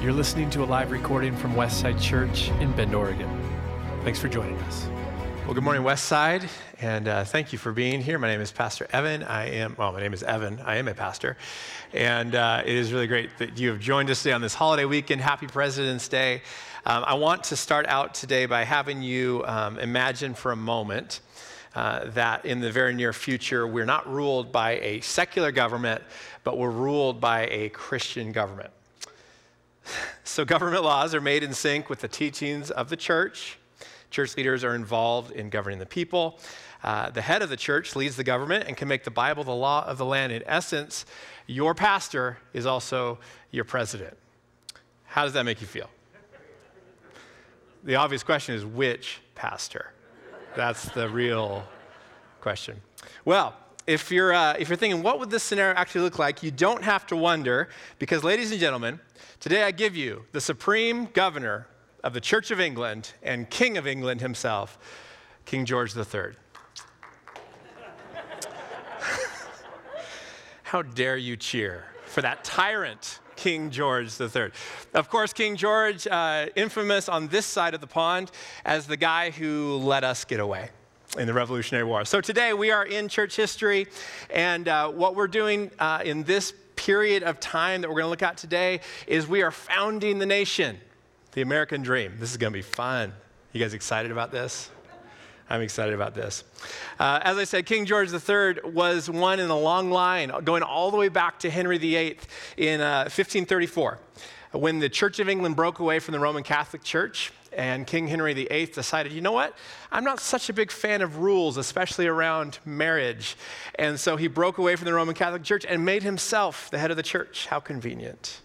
You're listening to a live recording from Westside Church in Bend, Oregon. Thanks for joining us. Well, good morning, Westside, and uh, thank you for being here. My name is Pastor Evan. I am, well, my name is Evan. I am a pastor, and uh, it is really great that you have joined us today on this holiday weekend. Happy President's Day. Um, I want to start out today by having you um, imagine for a moment uh, that in the very near future, we're not ruled by a secular government, but we're ruled by a Christian government. So, government laws are made in sync with the teachings of the church. Church leaders are involved in governing the people. Uh, the head of the church leads the government and can make the Bible the law of the land. In essence, your pastor is also your president. How does that make you feel? The obvious question is which pastor? That's the real question. Well, if you're, uh, if you're thinking, what would this scenario actually look like? You don't have to wonder, because, ladies and gentlemen, today I give you the supreme governor of the Church of England and King of England himself, King George III. How dare you cheer for that tyrant, King George III. Of course, King George, uh, infamous on this side of the pond as the guy who let us get away in the Revolutionary War. So today we are in church history, and uh, what we're doing uh, in this period of time that we're going to look at today is we are founding the nation, the American dream. This is going to be fun. You guys excited about this? I'm excited about this. Uh, as I said, King George III was one in a long line, going all the way back to Henry VIII in uh, 1534 when the Church of England broke away from the Roman Catholic Church, and King Henry VIII decided, you know what? I'm not such a big fan of rules, especially around marriage. And so he broke away from the Roman Catholic Church and made himself the head of the church. How convenient.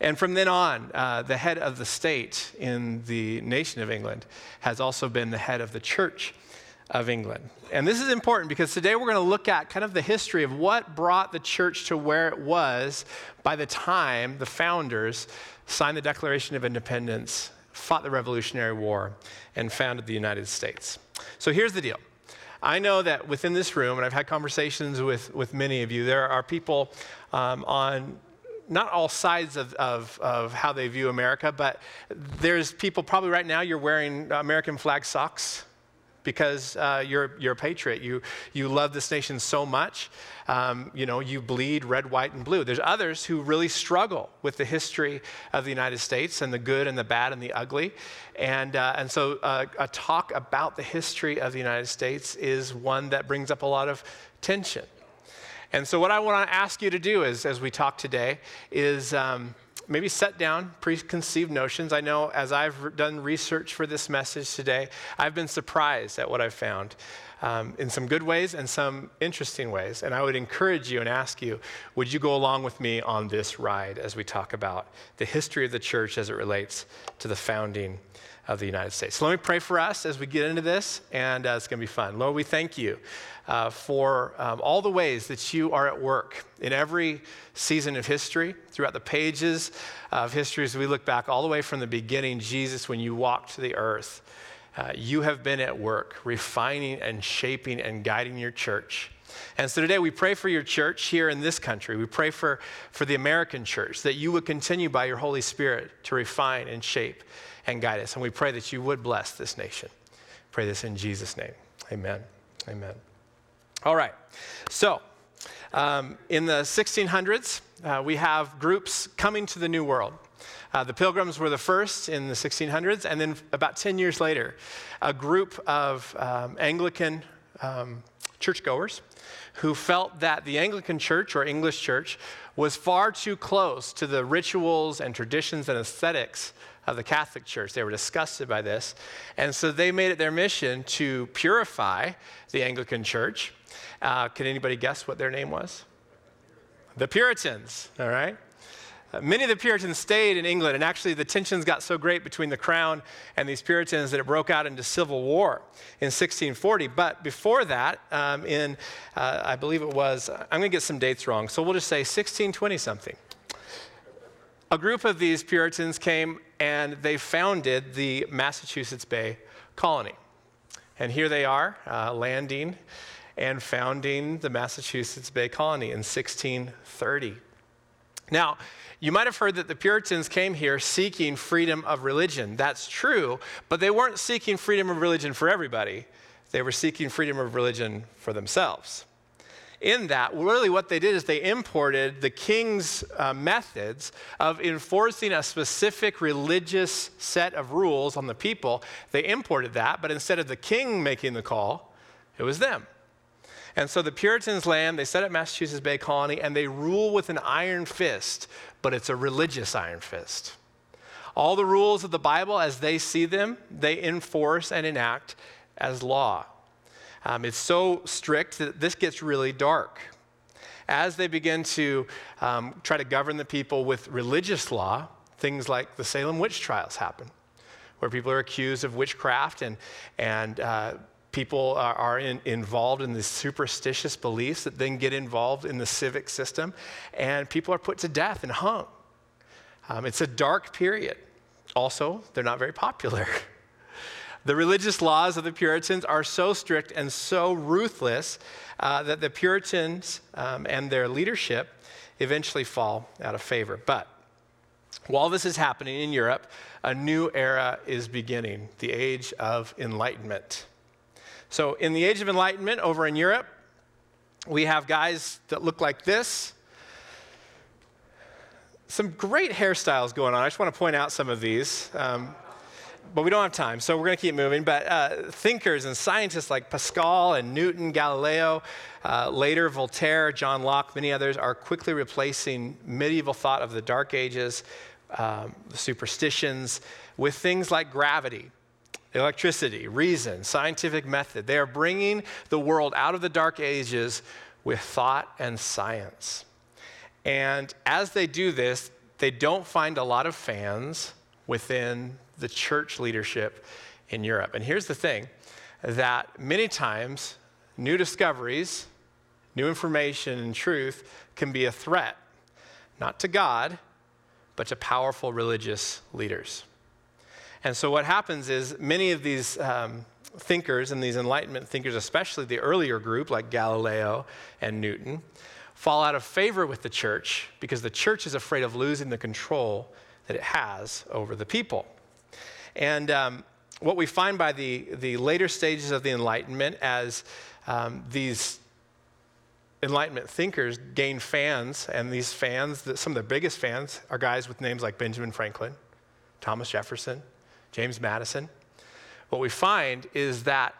And from then on, uh, the head of the state in the nation of England has also been the head of the church of England. And this is important because today we're going to look at kind of the history of what brought the church to where it was by the time the founders signed the Declaration of Independence, fought the Revolutionary War, and founded the United States. So here's the deal. I know that within this room, and I've had conversations with, with many of you, there are people um, on not all sides of, of, of, how they view America, but there's people probably right now you're wearing American flag socks because uh, you're, you're a patriot. You, you love this nation so much. Um, you know, you bleed red, white, and blue. There's others who really struggle with the history of the United States and the good and the bad and the ugly. And, uh, and so uh, a talk about the history of the United States is one that brings up a lot of tension. And so, what I want to ask you to do is, as we talk today, is um, maybe set down preconceived notions. I know as I've done research for this message today, I've been surprised at what I've found um, in some good ways and some interesting ways. And I would encourage you and ask you would you go along with me on this ride as we talk about the history of the church as it relates to the founding of the United States. So let me pray for us as we get into this, and uh, it's going to be fun. Lord, we thank you uh, for um, all the ways that you are at work in every season of history, throughout the pages of history as we look back all the way from the beginning, Jesus, when you walked the earth. Uh, you have been at work refining and shaping and guiding your church. And so today we pray for your church here in this country. We pray for, for the American church that you would continue by your Holy Spirit to refine and shape and guide us. And we pray that you would bless this nation. Pray this in Jesus' name. Amen. Amen. All right. So, um, in the 1600s, uh, we have groups coming to the New World. Uh, the Pilgrims were the first in the 1600s, and then about 10 years later, a group of um, Anglican um, churchgoers who felt that the Anglican church or English church was far too close to the rituals and traditions and aesthetics of the Catholic Church. They were disgusted by this. And so they made it their mission to purify the Anglican Church. Uh, can anybody guess what their name was? The Puritans, all right? Uh, many of the Puritans stayed in England, and actually, the tensions got so great between the crown and these Puritans that it broke out into civil war in 1640. But before that, um, in uh, I believe it was, I'm going to get some dates wrong, so we'll just say 1620 something. A group of these Puritans came and they founded the Massachusetts Bay Colony. And here they are, uh, landing and founding the Massachusetts Bay Colony in 1630. Now, you might have heard that the Puritans came here seeking freedom of religion. That's true, but they weren't seeking freedom of religion for everybody. They were seeking freedom of religion for themselves. In that, really what they did is they imported the king's uh, methods of enforcing a specific religious set of rules on the people. They imported that, but instead of the king making the call, it was them. And so the Puritans land, they set up Massachusetts Bay Colony, and they rule with an iron fist, but it's a religious iron fist. All the rules of the Bible, as they see them, they enforce and enact as law. Um, it's so strict that this gets really dark. As they begin to um, try to govern the people with religious law, things like the Salem witch trials happen, where people are accused of witchcraft and, and uh, people are, are in, involved in these superstitious beliefs that then get involved in the civic system, and people are put to death and hung. Um, it's a dark period. Also, they're not very popular. the religious laws of the Puritans are so strict and so ruthless uh, that the Puritans um, and their leadership eventually fall out of favor. But while this is happening in Europe, a new era is beginning the age of enlightenment. So, in the Age of Enlightenment over in Europe, we have guys that look like this. Some great hairstyles going on. I just want to point out some of these. Um, but we don't have time, so we're going to keep moving. But uh, thinkers and scientists like Pascal and Newton, Galileo, uh, later Voltaire, John Locke, many others are quickly replacing medieval thought of the Dark Ages, um, superstitions, with things like gravity, electricity, reason, scientific method. They are bringing the world out of the dark ages with thought and science. And as they do this, they don't find a lot of fans within the church leadership in Europe. And here's the thing that many times new discoveries, new information, and truth can be a threat, not to God, but to powerful religious leaders. And so what happens is many of these um, thinkers and these Enlightenment thinkers, especially the earlier group like Galileo and Newton, fall out of favor with the church because the church is afraid of losing the control that it has over the people. And um, what we find by the, the later stages of the Enlightenment as um, these Enlightenment thinkers gain fans, and these fans, some of the biggest fans, are guys with names like Benjamin Franklin, Thomas Jefferson, James Madison, what we find is that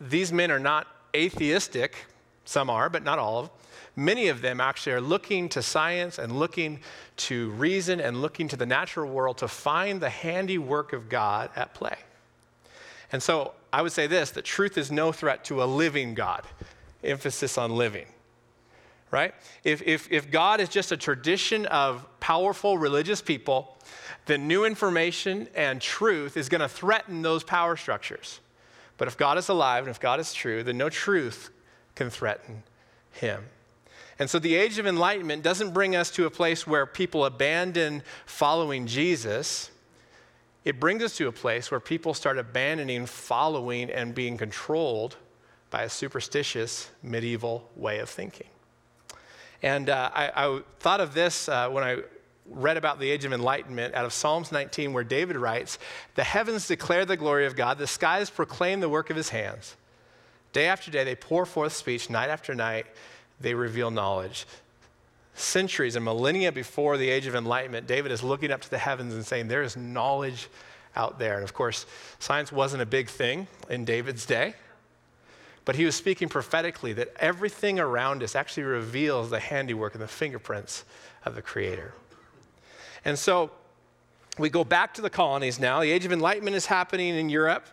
these men are not atheistic. Some are, but not all of them. Many of them actually are looking to science and looking to reason and looking to the natural world to find the handiwork of God at play. And so I would say this that truth is no threat to a living God, emphasis on living right? If, if, if God is just a tradition of powerful religious people, then new information and truth is going to threaten those power structures. But if God is alive and if God is true, then no truth can threaten him. And so the age of enlightenment doesn't bring us to a place where people abandon following Jesus. It brings us to a place where people start abandoning following and being controlled by a superstitious medieval way of thinking. And uh, I, I, thought of this uh, when I read about the age of enlightenment out of Psalms 19, where David writes, The heavens declare the glory of God, the skies proclaim the work of his hands. Day after day, they pour forth speech, night after night, they reveal knowledge. Centuries and millennia before the age of enlightenment, David is looking up to the heavens and saying, There is knowledge out there. And of course, science wasn't a big thing in David's day. But he was speaking prophetically that everything around us actually reveals the handiwork and the fingerprints of the Creator. And so we go back to the colonies now. The Age of Enlightenment is happening in Europe.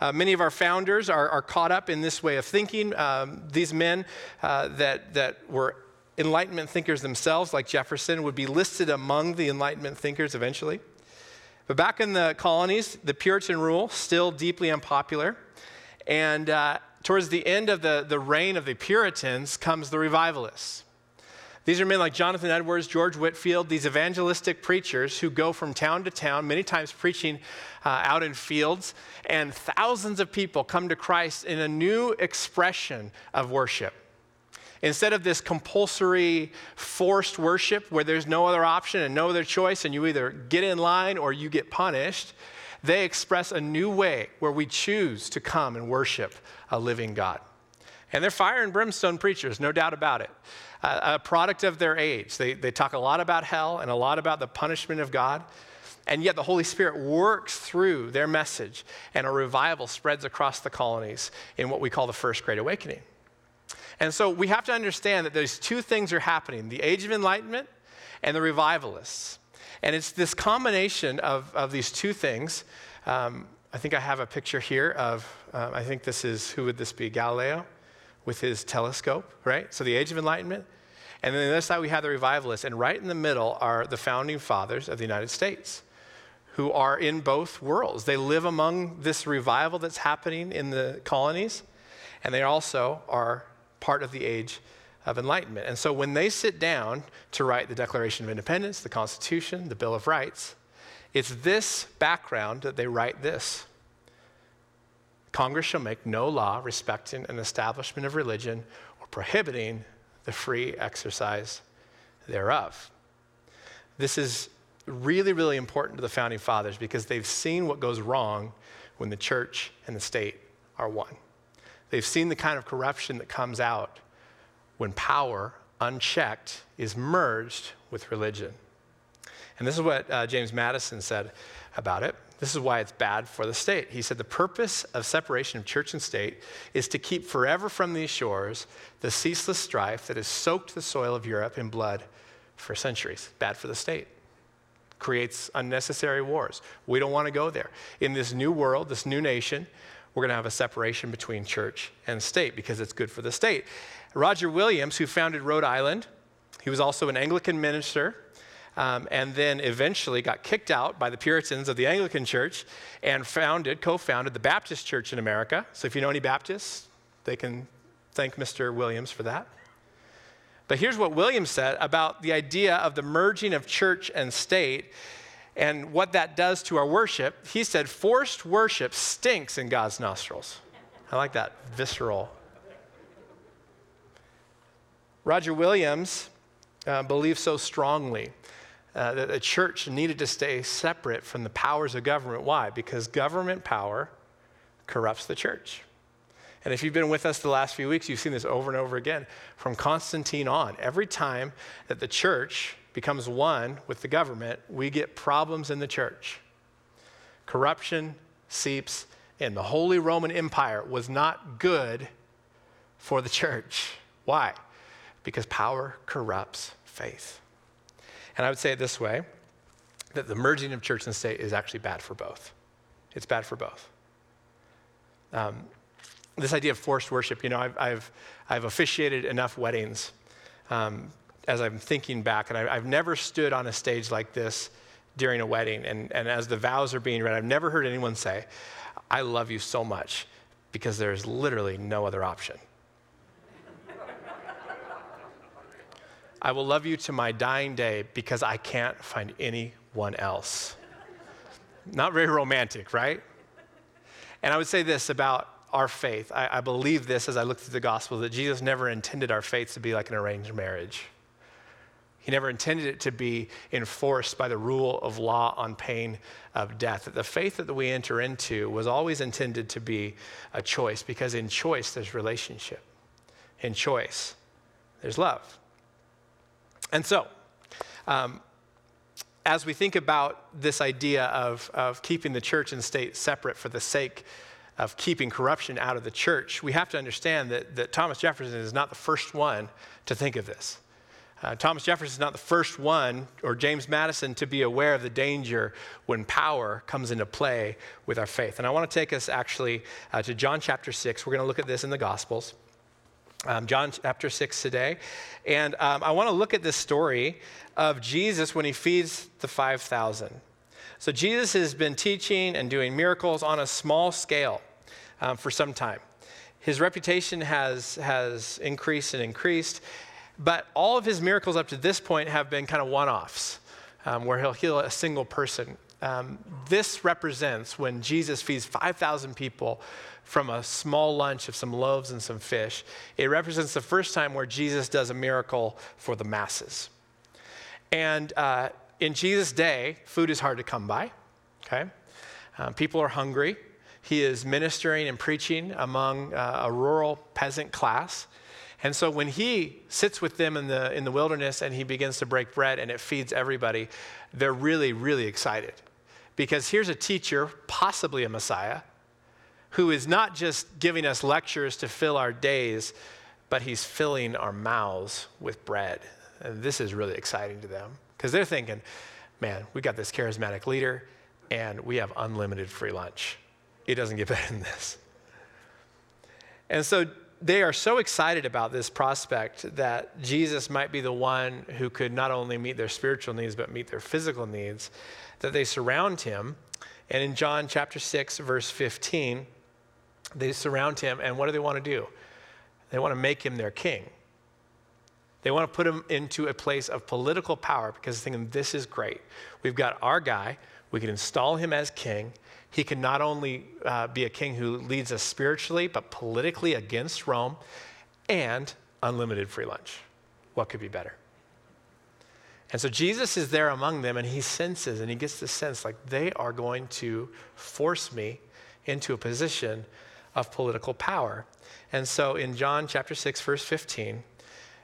Uh, many of our founders are, are, caught up in this way of thinking. Um, these men uh, that, that were Enlightenment thinkers themselves, like Jefferson, would be listed among the Enlightenment thinkers eventually. But back in the colonies, the Puritan rule, still deeply unpopular. And uh, towards the end of the, the reign of the Puritans comes the revivalists. These are men like Jonathan Edwards, George Whitefield, these evangelistic preachers who go from town to town, many times preaching uh, out in fields, and thousands of people come to Christ in a new expression of worship. Instead of this compulsory, forced worship where there's no other option and no other choice, and you either get in line or you get punished, they express a new way where we choose to come and worship a living God. And they're fire and brimstone preachers, no doubt about it. Uh, a product of their age. They, they talk a lot about hell and a lot about the punishment of God. And yet the Holy Spirit works through their message, and a revival spreads across the colonies in what we call the First Great Awakening. And so we have to understand that those two things are happening the Age of Enlightenment and the revivalists. And it's this combination of, of these two things. Um, I think I have a picture here of, um, I think this is, who would this be? Galileo with his telescope, right? So the Age of Enlightenment. And then on the other side, we have the revivalists. And right in the middle are the founding fathers of the United States who are in both worlds. They live among this revival that's happening in the colonies, and they also are part of the age of enlightenment. And so when they sit down to write the Declaration of Independence, the Constitution, the Bill of Rights, it's this background that they write this. Congress shall make no law respecting an establishment of religion or prohibiting the free exercise thereof. This is really, really important to the founding fathers because they've seen what goes wrong when the church and the state are one. They've seen the kind of corruption that comes out when power, unchecked, is merged with religion. And this is what uh, James Madison said about it. This is why it's bad for the state. He said the purpose of separation of church and state is to keep forever from these shores the ceaseless strife that has soaked the soil of Europe in blood for centuries. Bad for the state creates unnecessary wars. We don't want to go there. In this new world, this new nation, we're going to have a separation between church and state because it's good for the state. Roger Williams, who founded Rhode Island, he was also an Anglican minister. Um, and then eventually got kicked out by the Puritans of the Anglican Church and founded, co founded the Baptist Church in America. So if you know any Baptists, they can thank Mr. Williams for that. But here's what Williams said about the idea of the merging of church and state and what that does to our worship. He said, forced worship stinks in God's nostrils. I like that visceral. Roger Williams uh, believed so strongly uh, that the church needed to stay separate from the powers of government. Why? Because government power corrupts the church. And if you've been with us the last few weeks, you've seen this over and over again from Constantine on. Every time that the church becomes one with the government, we get problems in the church. Corruption seeps in. The Holy Roman Empire was not good for the church. Why? Because power corrupts faith. And I would say it this way that the merging of church and state is actually bad for both. It's bad for both. Um, this idea of forced worship, you know, I've, I've, I've officiated enough weddings um, as I'm thinking back, and I, have never stood on a stage like this during a wedding. And, and as the vows are being read, I've never heard anyone say, I love you so much, because there's literally no other option. I will love you to my dying day because I can't find anyone else. Not very romantic, right? And I would say this about our faith. I, I believe this as I look through the gospel that Jesus never intended our faith to be like an arranged marriage. He never intended it to be enforced by the rule of law on pain of death. The faith that we enter into was always intended to be a choice because in choice there's relationship. In choice, there's love. And so, um, as we think about this idea of, of keeping the church and state separate for the sake of keeping corruption out of the church, we have to understand that, that Thomas Jefferson is not the first one to think of this. Uh, Thomas Jefferson is not the first one, or James Madison, to be aware of the danger when power comes into play with our faith. And I want to take us actually uh, to John chapter 6. We're going to look at this in the Gospels. Um, John chapter 6 today. And um, I want to look at this story of Jesus when he feeds the 5,000. So Jesus has been teaching and doing miracles on a small scale um, for some time. His reputation has, has increased and increased, but all of his miracles up to this point have been kind of one offs. um, where he'll heal a single person. Um, this represents when Jesus feeds 5,000 people from a small lunch of some loaves and some fish. It represents the first time where Jesus does a miracle for the masses. And uh, in Jesus' day, food is hard to come by, okay? Um, people are hungry. He is ministering and preaching among uh, a rural peasant class. And so when he sits with them in the, in the wilderness and he begins to break bread and it feeds everybody, they're really, really excited. Because here's a teacher, possibly a Messiah, who is not just giving us lectures to fill our days, but he's filling our mouths with bread. And this is really exciting to them because they're thinking, man, we got this charismatic leader and we have unlimited free lunch. It doesn't get better than this. And so they are so excited about this prospect that Jesus might be the one who could not only meet their spiritual needs, but meet their physical needs, that they surround him. And in John chapter 6, verse 15, they surround him, and what do they want to do? They want to make him their king. They want to put him into a place of political power because they're thinking, this is great. We've got our guy, we can install him as king, he can not only uh, be a king who leads us spiritually, but politically against Rome, and unlimited free lunch. What could be better? And so Jesus is there among them, and he senses, and he gets the sense like they are going to force me into a position of political power. And so in John chapter 6, verse 15, it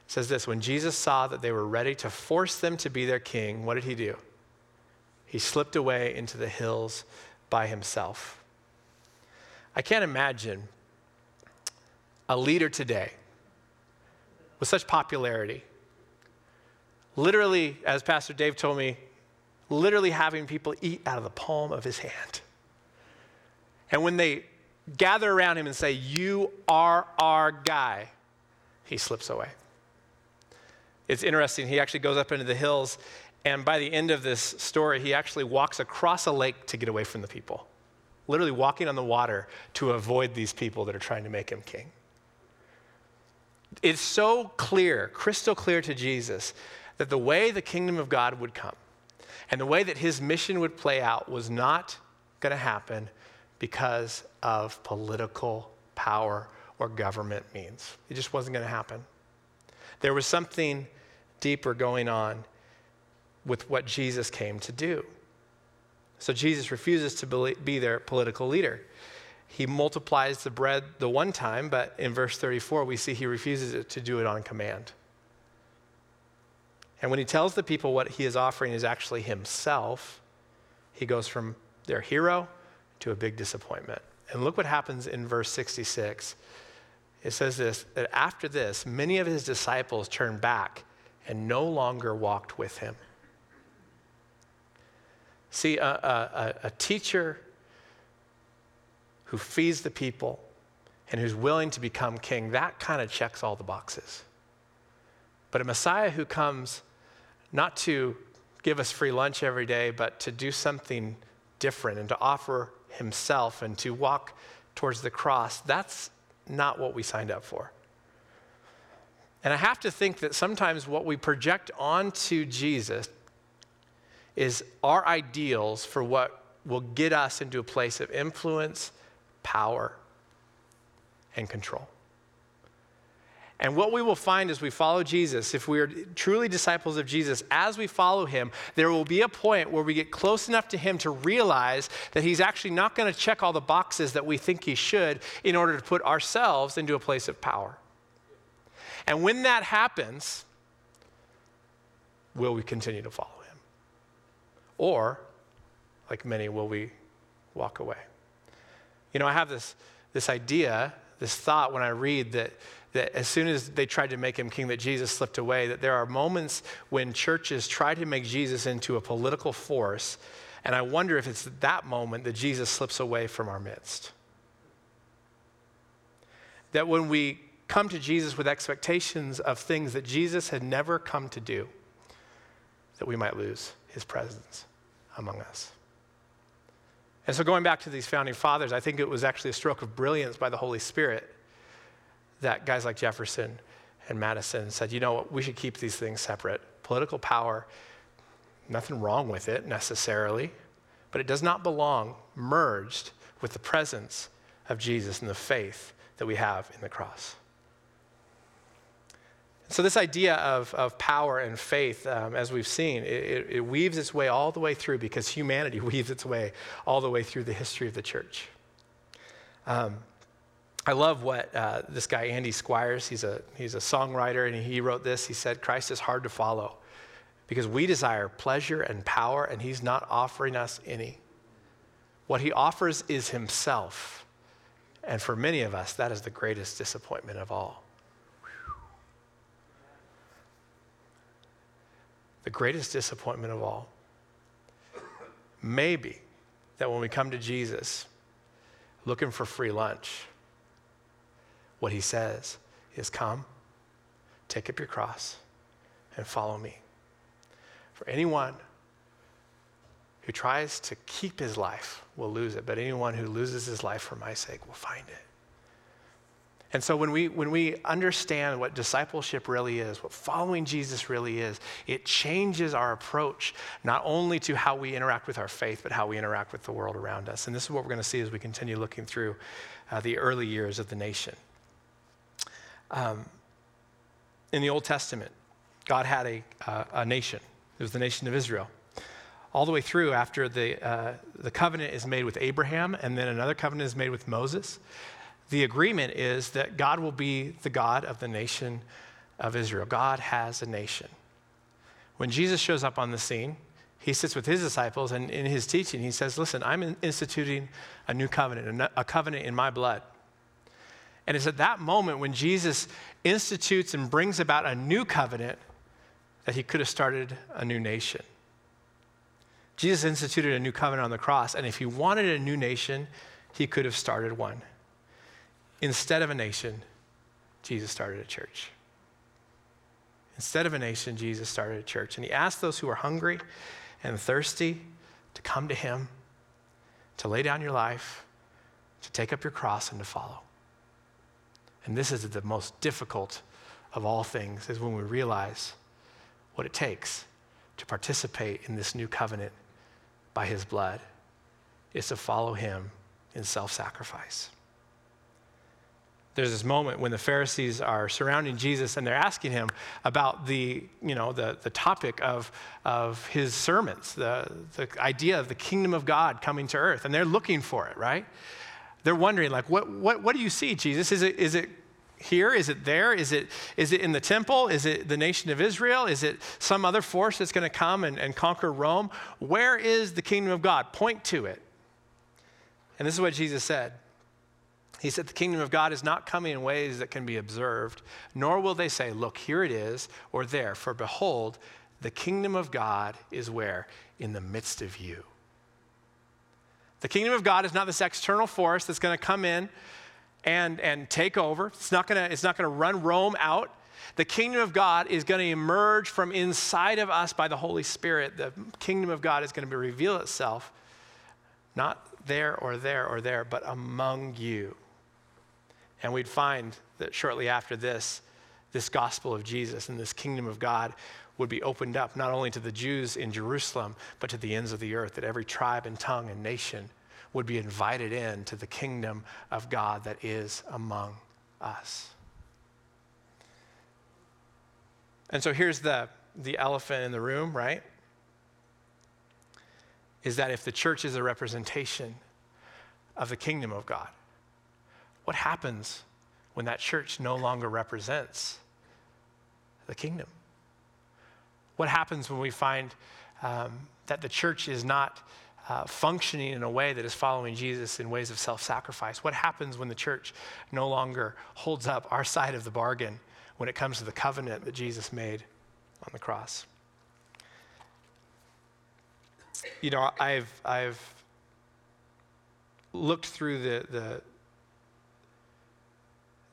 says this When Jesus saw that they were ready to force them to be their king, what did he do? He slipped away into the hills by himself. I can't imagine a leader today with such popularity, literally, as Pastor Dave told me, literally having people eat out of the palm of his hand. And when they gather around him and say, You are our guy, he slips away. It's interesting. He actually goes up into the hills and by the end of this story, he actually walks across a lake to get away from the people, literally walking on the water to avoid these people that are trying to make him king. It's so clear, crystal clear to Jesus, that the way the kingdom of God would come and the way that his mission would play out was not going to happen because of political power or government means. It just wasn't going to happen. There was something deeper going on with what Jesus came to do. So Jesus refuses to be their political leader. He multiplies the bread the one time, but in verse 34, we see he refuses to do it on command. And when he tells the people what he is offering is actually himself, he goes from their hero to a big disappointment. And look what happens in verse 66. It says this that after this, many of his disciples turned back and no longer walked with him. See, a, a, a teacher who feeds the people and who's willing to become king, that kind of checks all the boxes. But a Messiah who comes not to give us free lunch every day, but to do something different and to offer himself and to walk towards the cross, that's not what we signed up for. And I have to think that sometimes what we project onto Jesus is our ideals for what will get us into a place of influence, power, and control. And what we will find as we follow Jesus, if we are truly disciples of Jesus, as we follow him, there will be a point where we get close enough to him to realize that he's actually not going to check all the boxes that we think he should in order to put ourselves into a place of power. And when that happens, will we continue to follow? Him? Or, like many, will we walk away? You know, I have this, this idea, this thought when I read that, that as soon as they tried to make him king, that Jesus slipped away, that there are moments when churches try to make Jesus into a political force, and I wonder if it's that moment that Jesus slips away from our midst. That when we come to Jesus with expectations of things that Jesus had never come to do, that we might lose his presence among us. And so, going back to these founding fathers, I think it was actually a stroke of brilliance by the Holy Spirit that guys like Jefferson and Madison said, you know what, we should keep these things separate. Political power, Nothing wrong with it necessarily, but it does not belong merged with the presence of Jesus and the faith that we have in the cross. So, this idea of, of power and faith, um, as we've seen, it, it, weaves its way all the way through because humanity weaves its way all the way through the history of the church. Um, I love what uh, this guy, Andy Squyres, he's a, he's a songwriter, and he wrote this. He said, Christ is hard to follow because we desire pleasure and power, and he's not offering us any. What he offers is himself. And for many of us, that is the greatest disappointment of all. the greatest disappointment of all. Maybe that when we come to Jesus looking for free lunch, what he says is, Come, take up your cross, and follow me. For anyone who tries to keep his life will lose it, but anyone who loses his life for my sake will find it. And so when we, when we understand what discipleship really is, what following Jesus really is, it changes our approach, not only to how we interact with our faith, but how we interact with the world around us. And this is what we're going to see as we continue looking through uh, the early years of the nation. Um, in the Old Testament, God had a, uh, a nation. It was the nation of Israel all the way through after the, uh, the covenant is made with Abraham, and then another covenant is made with Moses the agreement is that God will be the God of the nation of Israel. God has a nation. When Jesus shows up on the scene, he sits with his disciples, and in his teaching, he says, Listen, I'm instituting a new covenant, a covenant in my blood. And it's at that moment when Jesus institutes and brings about a new covenant that he could have started a new nation. Jesus instituted a new covenant on the cross, and if he wanted a new nation, he could have started one. Instead of a nation, Jesus started a church. Instead of a nation, Jesus started a church. And he asked those who are hungry and thirsty to come to him, to lay down your life, to take up your cross, and to follow. And this is the most difficult of all things, is when we realize what it takes to participate in this new covenant by his blood, is to follow him in self sacrifice there's this moment when the Pharisees are surrounding Jesus and they're asking him about the, you know, the, the topic of, of his sermons, the, the idea of the kingdom of God coming to earth. And they're looking for it, right? They're wondering, like, what, what, what do you see, Jesus? Is it, is it here? Is it there? Is it, is it in the temple? Is it the nation of Israel? Is it some other force that's going to come and, and conquer Rome? Where is the kingdom of God? Point to it. And this is what Jesus said. He said, The kingdom of God is not coming in ways that can be observed, nor will they say, Look, here it is, or there. For behold, the kingdom of God is where? In the midst of you. The kingdom of God is not this external force that's going to come in and, and take over. It's not to, it's not to run Rome out. The kingdom of God is going to emerge from inside of us by the Holy Spirit. The kingdom of God is going to reveal itself, not there or there or there, but among you. And we'd find that shortly after this, this gospel of Jesus and this kingdom of God would be opened up not only to the Jews in Jerusalem, but to the ends of the earth, that every tribe and tongue and nation would be invited in to the kingdom of God that is among us. And so here's the, the elephant in the room, right? Is that if the church is a representation of the kingdom of God, what happens when that church no longer represents the kingdom? What happens when we find um, that the church is not uh, functioning in a way that is following Jesus in ways of self sacrifice? What happens when the church no longer holds up our side of the bargain when it comes to the covenant that Jesus made on the cross? You know, I've, I've looked through the, the,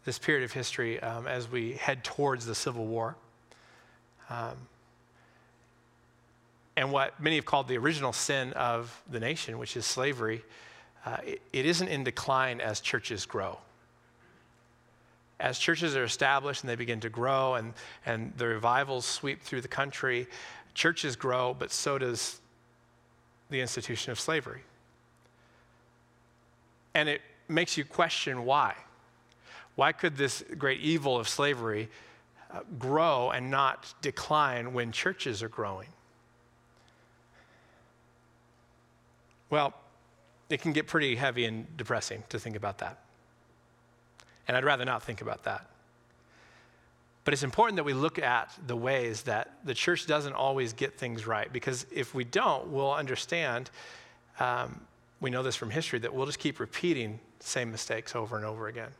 this period of history um, as we head towards the Civil War. Um, and what many have called the original sin of the nation, which is slavery, uh, it, it isn't in decline as churches grow. As churches are established and they begin to grow and, and the revivals sweep through the country, churches grow, but so does the institution of slavery. And it makes you question why. Why could this great evil of slavery uh, grow and not decline when churches are growing? Well, it can get pretty heavy and depressing to think about that. And I'd rather not think about that. But it's important that we look at the ways that the church doesn't always get things right, because if we don't, we'll understand. Um, we know this from history that we'll just keep repeating same mistakes over and over again.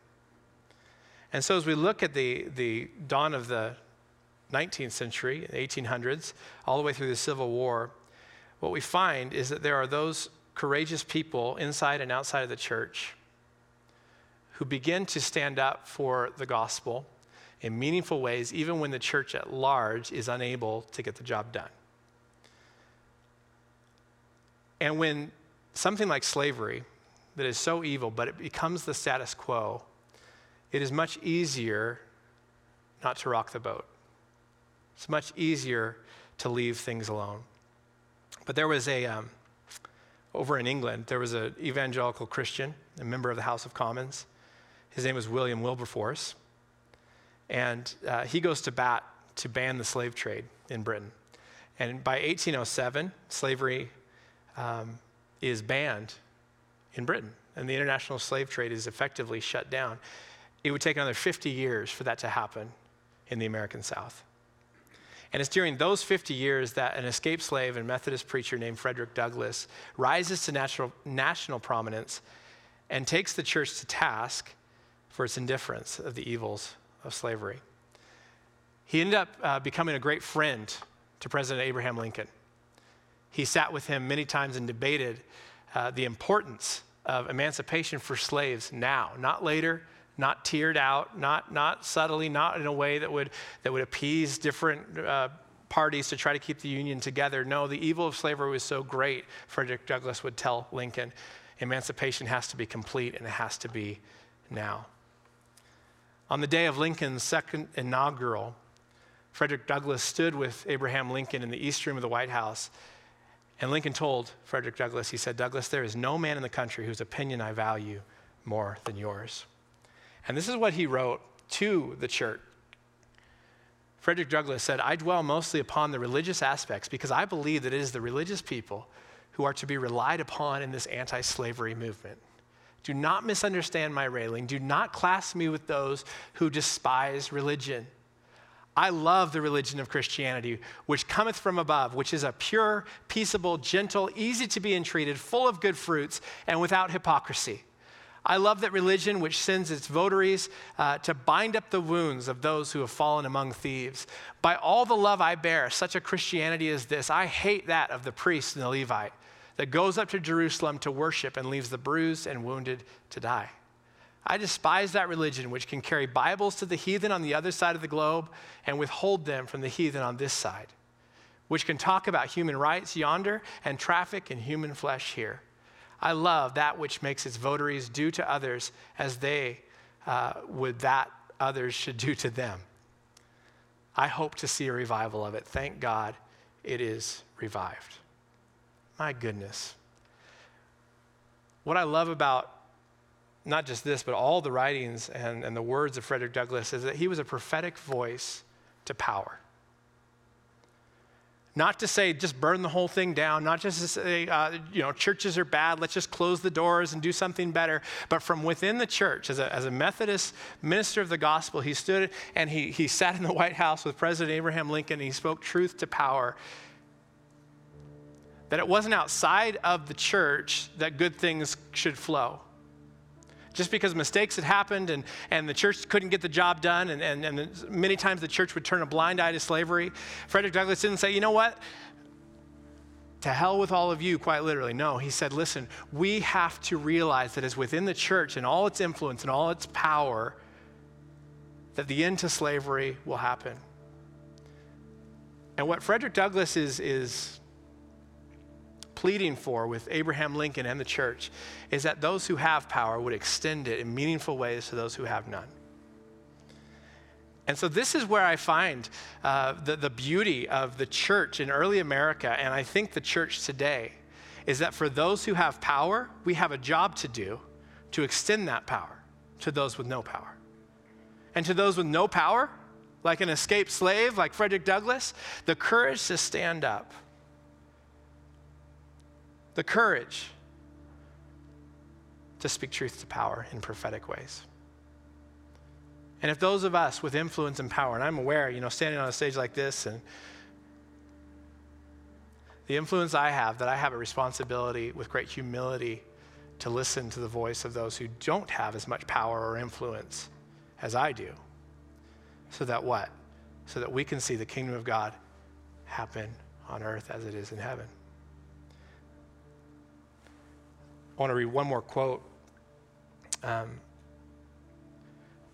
And so, as we look at the, the dawn of the 19th century, the 1800s, all the way through the Civil War, what we find is that there are those courageous people inside and outside of the church who begin to stand up for the gospel in meaningful ways, even when the church at large is unable to get the job done. And when something like slavery, that is so evil, but it becomes the status quo, it is much easier not to rock the boat. It's much easier to leave things alone. But there was a, um, over in England, there was an evangelical Christian, a member of the House of Commons. His name was William Wilberforce. And uh, he goes to bat to ban the slave trade in Britain. And by 1807, slavery um, is banned in Britain, and the international slave trade is effectively shut down. It would take another 50 years for that to happen in the American South. And it's during those 50 years that an escaped slave and Methodist preacher named Frederick Douglass rises to natural, national prominence and takes the church to task for its indifference of the evils of slavery. He ended up uh, becoming a great friend to President Abraham Lincoln. He sat with him many times and debated uh, the importance of emancipation for slaves now, not later, not tiered out, not, not subtly, not in a way that would, that would appease different uh, parties to try to keep the Union together. No, the evil of slavery was so great, Frederick Douglass would tell Lincoln emancipation has to be complete and it has to be now. On the day of Lincoln's second inaugural, Frederick Douglass stood with Abraham Lincoln in the East Room of the White House. And Lincoln told Frederick Douglass, he said, Douglass, there is no man in the country whose opinion I value more than yours. And this is what he wrote to the church. Frederick Douglass said, I dwell mostly upon the religious aspects because I believe that it is the religious people who are to be relied upon in this anti slavery movement. Do not misunderstand my railing. Do not class me with those who despise religion. I love the religion of Christianity, which cometh from above, which is a pure, peaceable, gentle, easy to be entreated, full of good fruits, and without hypocrisy. I love that religion which sends its votaries uh, to bind up the wounds of those who have fallen among thieves. By all the love I bear, such a Christianity as this, I hate that of the priest and the Levite that goes up to Jerusalem to worship and leaves the bruised and wounded to die. I despise that religion which can carry Bibles to the heathen on the other side of the globe and withhold them from the heathen on this side, which can talk about human rights yonder and traffic in human flesh here. I love that which makes its votaries do to others as they uh, would that others should do to them. I hope to see a revival of it. Thank God it is revived. My goodness. What I love about not just this, but all the writings and, and the words of Frederick Douglass is that he was a prophetic voice to power. Not to say just burn the whole thing down, not just to say, uh, you know, churches are bad, let's just close the doors and do something better. But from within the church, as a, as a Methodist minister of the gospel, he stood and he, he sat in the White House with President Abraham Lincoln and he spoke truth to power. That it wasn't outside of the church that good things should flow just because mistakes had happened and, and the church couldn't get the job done, and, and, and many times the church would turn a blind eye to slavery, Frederick Douglass didn't say, you know what? To hell with all of you, quite literally. No, he said, listen, we have to realize that as within the church and all its influence and all its power, that the end to slavery will happen. And what Frederick Douglass is, is pleading for with Abraham Lincoln and the church is that those who have power would extend it in meaningful ways to those who have none. And so, this is where I find uh, the, the beauty of the church in early America, and I think the church today, is that for those who have power, we have a job to do to extend that power to those with no power. And to those with no power, like an escaped slave, like Frederick Douglass, the courage to stand up, the courage to speak truth to power in prophetic ways. And if those of us with influence and power, and I'm aware, you know, standing on a stage like this and the influence I have, that I have a responsibility with great humility to listen to the voice of those who don't have as much power or influence as I do. So that what? So that we can see the kingdom of God happen on earth as it is in heaven. I want to read one more quote um,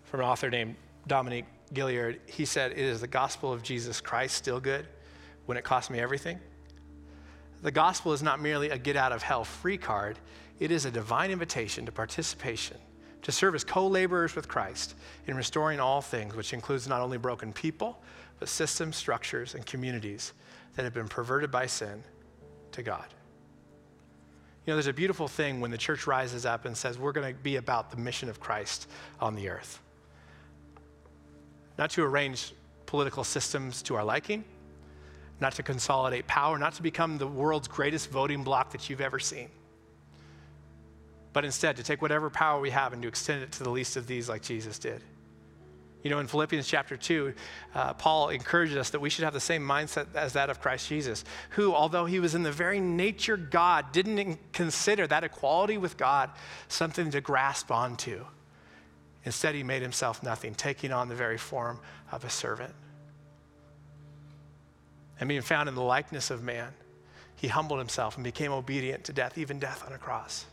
from an author named Dominique Gilliard. He said, is the gospel of Jesus Christ still good when it cost me everything? The gospel is not merely a get out of hell free card, it is a divine invitation to participation, to serve as co laborers with Christ in restoring all things, which includes not only broken people, but systems, structures, and communities that have been perverted by sin to God. You know, there's a beautiful thing when the church rises up and says, We're going to be about the mission of Christ on the earth. Not to arrange political systems to our liking, not to consolidate power, not to become the world's greatest voting bloc that you've ever seen, but instead to take whatever power we have and to extend it to the least of these like Jesus did. You know, in Philippians chapter 2, uh, Paul encourages us that we should have the same mindset as that of Christ Jesus, who, although he was in the very nature God, didn't consider that equality with God something to grasp onto. Instead, he made himself nothing, taking on the very form of a servant. And being found in the likeness of man, he humbled himself and became obedient to death, even death on a cross.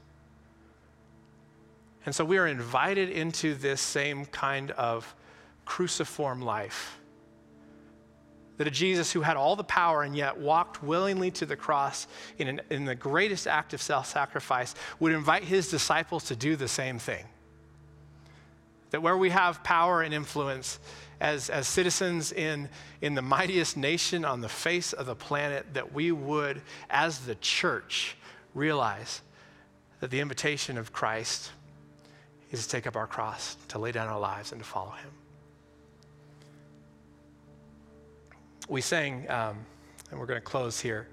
And so we are invited into this same kind of cruciform life. That a Jesus who had all the power and yet walked willingly to the cross in, an, in the greatest act of self sacrifice would invite his disciples to do the same thing. That where we have power and influence as, as citizens in, in the mightiest nation on the face of the planet, that we would, as the church, realize that the invitation of Christ is to take up our cross, to lay down our lives, and to follow him. We sang, um, and we're going to close here.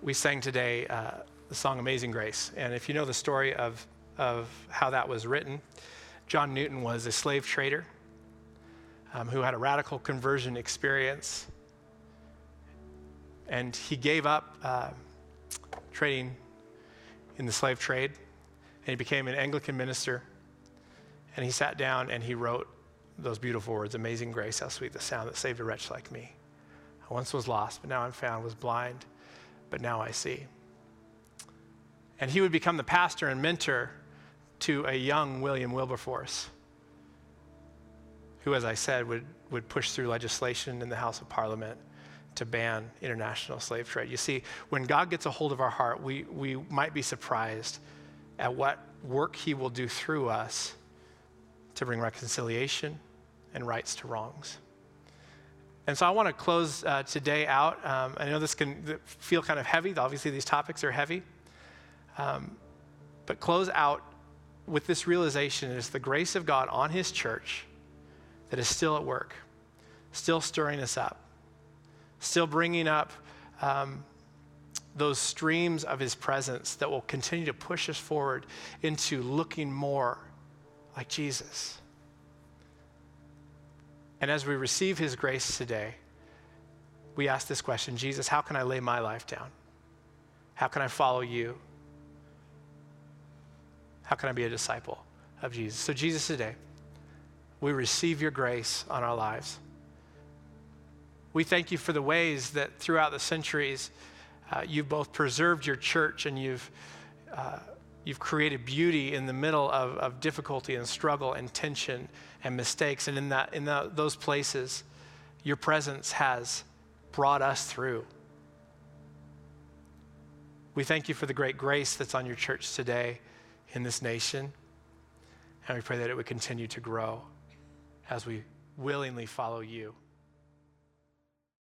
We sang today uh, the song Amazing Grace. And if you know the story of, of how that was written, John Newton was a slave trader um, who had a radical conversion experience. And he gave up uh, trading in the slave trade, and he became an Anglican minister. And he sat down and he wrote those beautiful words Amazing grace, how sweet the sound that saved a wretch like me. I once was lost, but now I'm found, was blind, but now I see. And he would become the pastor and mentor to a young William Wilberforce, who, as I said, would, would push through legislation in the House of Parliament to ban international slave trade. You see, when God gets a hold of our heart, we, we might be surprised at what work he will do through us to bring reconciliation and rights to wrongs. And so I want to close uh, today out. Um, I know this can feel kind of heavy. Obviously, these topics are heavy. Um, but close out with this realization it's the grace of God on His church that is still at work, still stirring us up, still bringing up um, those streams of His presence that will continue to push us forward into looking more like Jesus. And as we receive his grace today, we ask this question Jesus, how can I lay my life down? How can I follow you? How can I be a disciple of Jesus? So, Jesus, today, we receive your grace on our lives. We thank you for the ways that throughout the centuries uh, you've both preserved your church and you've, uh, you've created beauty in the middle of, of difficulty and struggle and tension and mistakes. And in, that, in that, those places, your presence has brought us through. We thank you for the great grace that's on your church today in this nation. And we pray that it would continue to grow as we willingly follow you.